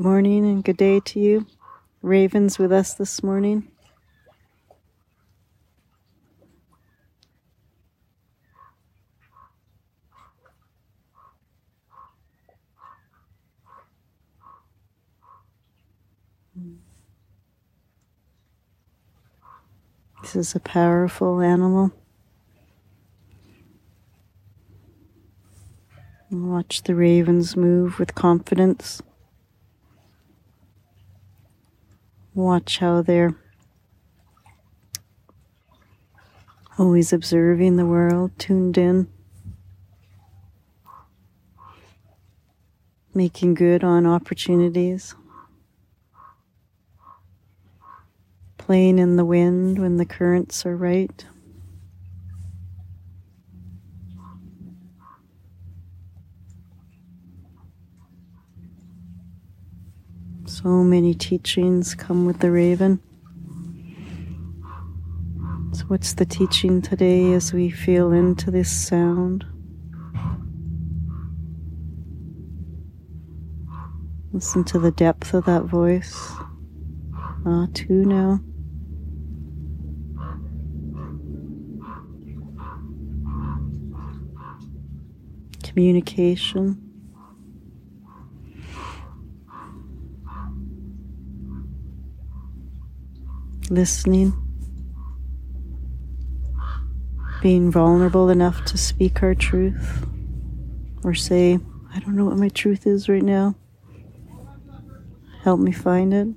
morning and good day to you. Ravens with us this morning. This is a powerful animal. Watch the ravens move with confidence. Watch how they're always observing the world, tuned in, making good on opportunities, playing in the wind when the currents are right. So many teachings come with the raven. So, what's the teaching today as we feel into this sound? Listen to the depth of that voice. Ah, two now. Communication. Listening, being vulnerable enough to speak our truth or say, I don't know what my truth is right now. Help me find it.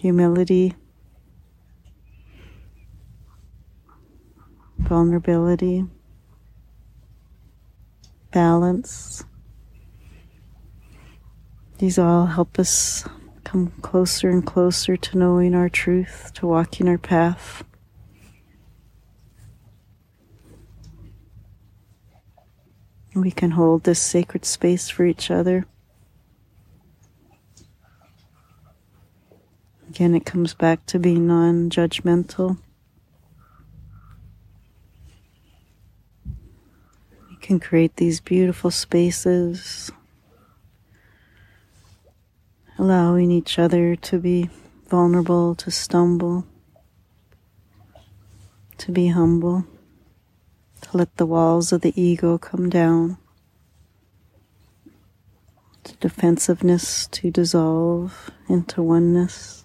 Humility, vulnerability, balance. These all help us come closer and closer to knowing our truth, to walking our path. We can hold this sacred space for each other. Again, it comes back to being non judgmental. We can create these beautiful spaces allowing each other to be vulnerable, to stumble, to be humble, to let the walls of the ego come down, to defensiveness to dissolve into oneness.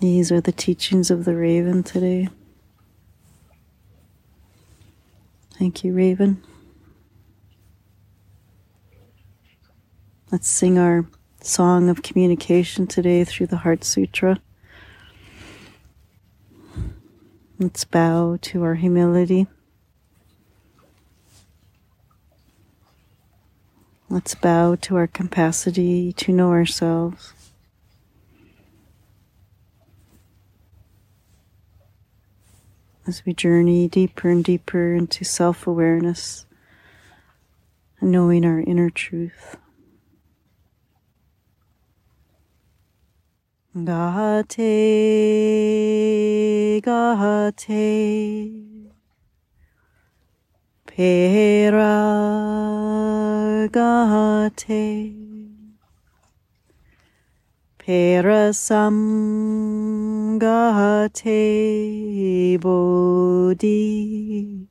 These are the teachings of the raven today. Thank you, Raven. Let's sing our song of communication today through the Heart Sutra. Let's bow to our humility. Let's bow to our capacity to know ourselves. As we journey deeper and deeper into self awareness and knowing our inner truth. Gate, gate, pera gate, perasam gate, bodhi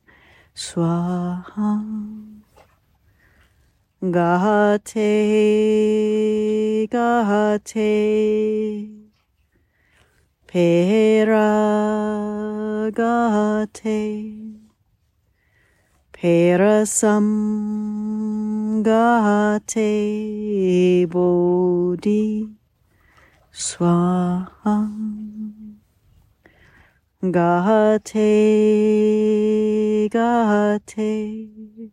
swaha. Gate, gate, Pera gate, Perasam gate, Bodhi Swaha. Gate, gate,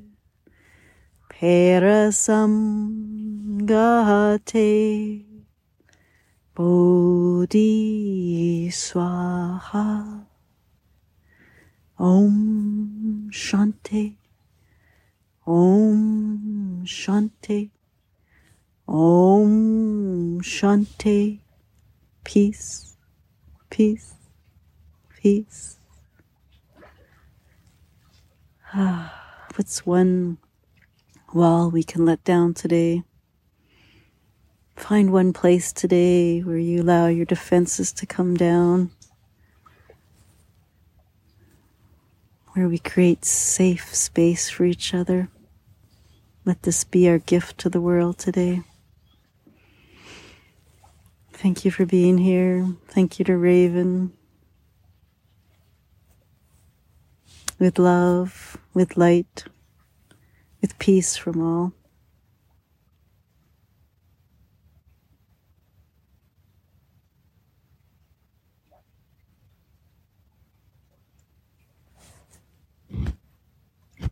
Pera gate, Gahate Bodhi Swaha Om Shanti Om Shanti Om Shanti Peace Peace Peace. Ah, What's one wall we can let down today? Find one place today where you allow your defenses to come down, where we create safe space for each other. Let this be our gift to the world today. Thank you for being here. Thank you to Raven. With love, with light, with peace from all.